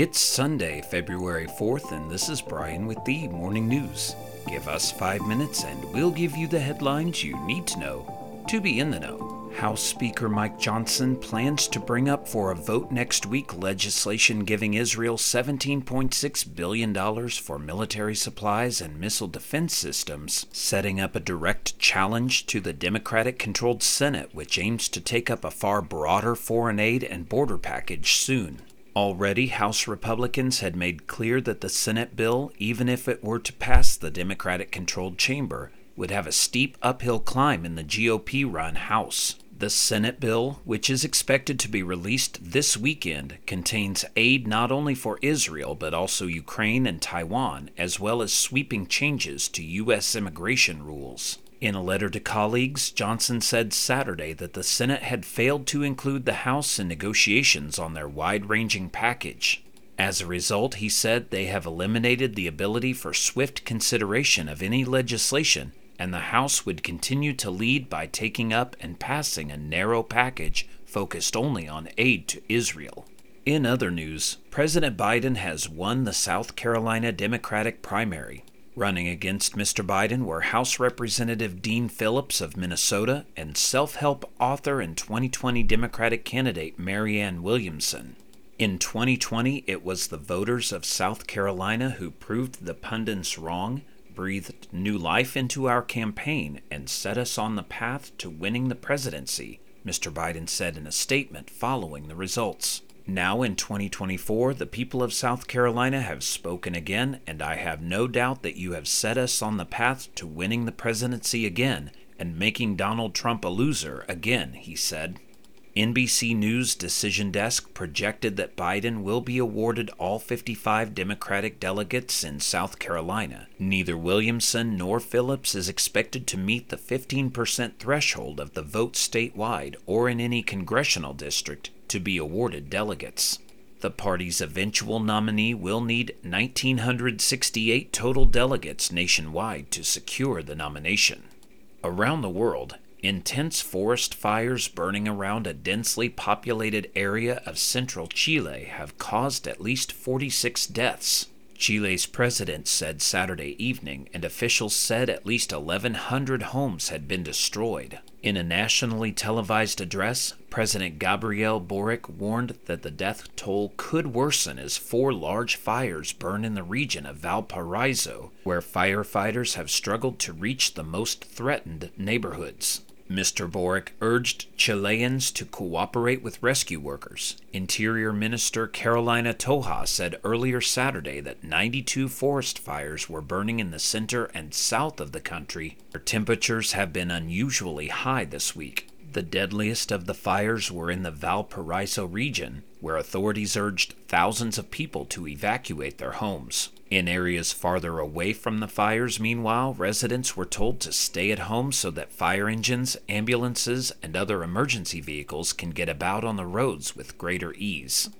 It's Sunday, February 4th, and this is Brian with the Morning News. Give us five minutes and we'll give you the headlines you need to know to be in the know. House Speaker Mike Johnson plans to bring up for a vote next week legislation giving Israel $17.6 billion for military supplies and missile defense systems, setting up a direct challenge to the Democratic controlled Senate, which aims to take up a far broader foreign aid and border package soon. Already, House Republicans had made clear that the Senate bill, even if it were to pass the Democratic controlled chamber, would have a steep uphill climb in the GOP run House. The Senate bill, which is expected to be released this weekend, contains aid not only for Israel but also Ukraine and Taiwan, as well as sweeping changes to U.S. immigration rules. In a letter to colleagues, Johnson said Saturday that the Senate had failed to include the House in negotiations on their wide ranging package. As a result, he said they have eliminated the ability for swift consideration of any legislation, and the House would continue to lead by taking up and passing a narrow package focused only on aid to Israel. In other news, President Biden has won the South Carolina Democratic primary. Running against Mr. Biden were House Representative Dean Phillips of Minnesota and self help author and 2020 Democratic candidate Marianne Williamson. In 2020, it was the voters of South Carolina who proved the pundits wrong, breathed new life into our campaign, and set us on the path to winning the presidency, Mr. Biden said in a statement following the results. Now in 2024, the people of South Carolina have spoken again, and I have no doubt that you have set us on the path to winning the presidency again and making Donald Trump a loser again, he said. NBC News Decision Desk projected that Biden will be awarded all 55 Democratic delegates in South Carolina. Neither Williamson nor Phillips is expected to meet the 15% threshold of the vote statewide or in any congressional district to be awarded delegates. The party's eventual nominee will need 1,968 total delegates nationwide to secure the nomination. Around the world, intense forest fires burning around a densely populated area of central Chile have caused at least 46 deaths. Chile's president said Saturday evening, and officials said at least 1,100 homes had been destroyed. In a nationally televised address, President Gabriel Boric warned that the death toll could worsen as four large fires burn in the region of Valparaiso, where firefighters have struggled to reach the most threatened neighborhoods. Mr. Boric urged Chileans to cooperate with rescue workers. Interior Minister Carolina Tohá said earlier Saturday that 92 forest fires were burning in the center and south of the country, where temperatures have been unusually high this week. The deadliest of the fires were in the Valparaiso region, where authorities urged thousands of people to evacuate their homes. In areas farther away from the fires, meanwhile, residents were told to stay at home so that fire engines, ambulances, and other emergency vehicles can get about on the roads with greater ease.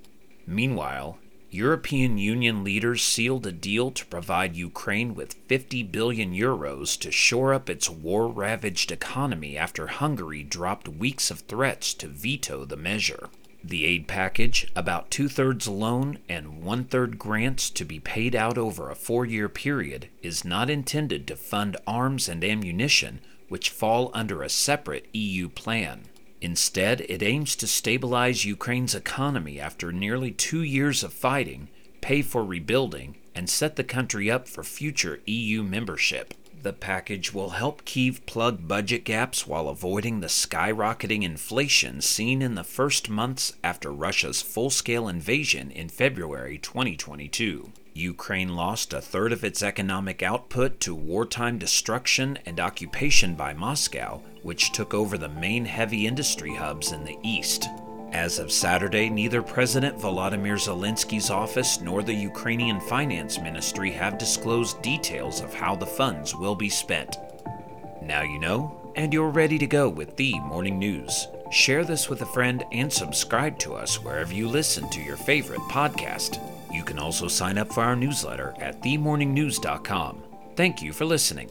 Meanwhile, European Union leaders sealed a deal to provide Ukraine with 50 billion euros to shore up its war ravaged economy after Hungary dropped weeks of threats to veto the measure. The aid package, about two thirds loan and one third grants to be paid out over a four year period, is not intended to fund arms and ammunition, which fall under a separate EU plan. Instead, it aims to stabilize Ukraine's economy after nearly two years of fighting, pay for rebuilding, and set the country up for future EU membership. The package will help Kiev plug budget gaps while avoiding the skyrocketing inflation seen in the first months after Russia's full scale invasion in February 2022. Ukraine lost a third of its economic output to wartime destruction and occupation by Moscow, which took over the main heavy industry hubs in the east. As of Saturday, neither President Volodymyr Zelensky's office nor the Ukrainian Finance Ministry have disclosed details of how the funds will be spent. Now you know, and you're ready to go with the morning news. Share this with a friend and subscribe to us wherever you listen to your favorite podcast. You can also sign up for our newsletter at themorningnews.com. Thank you for listening.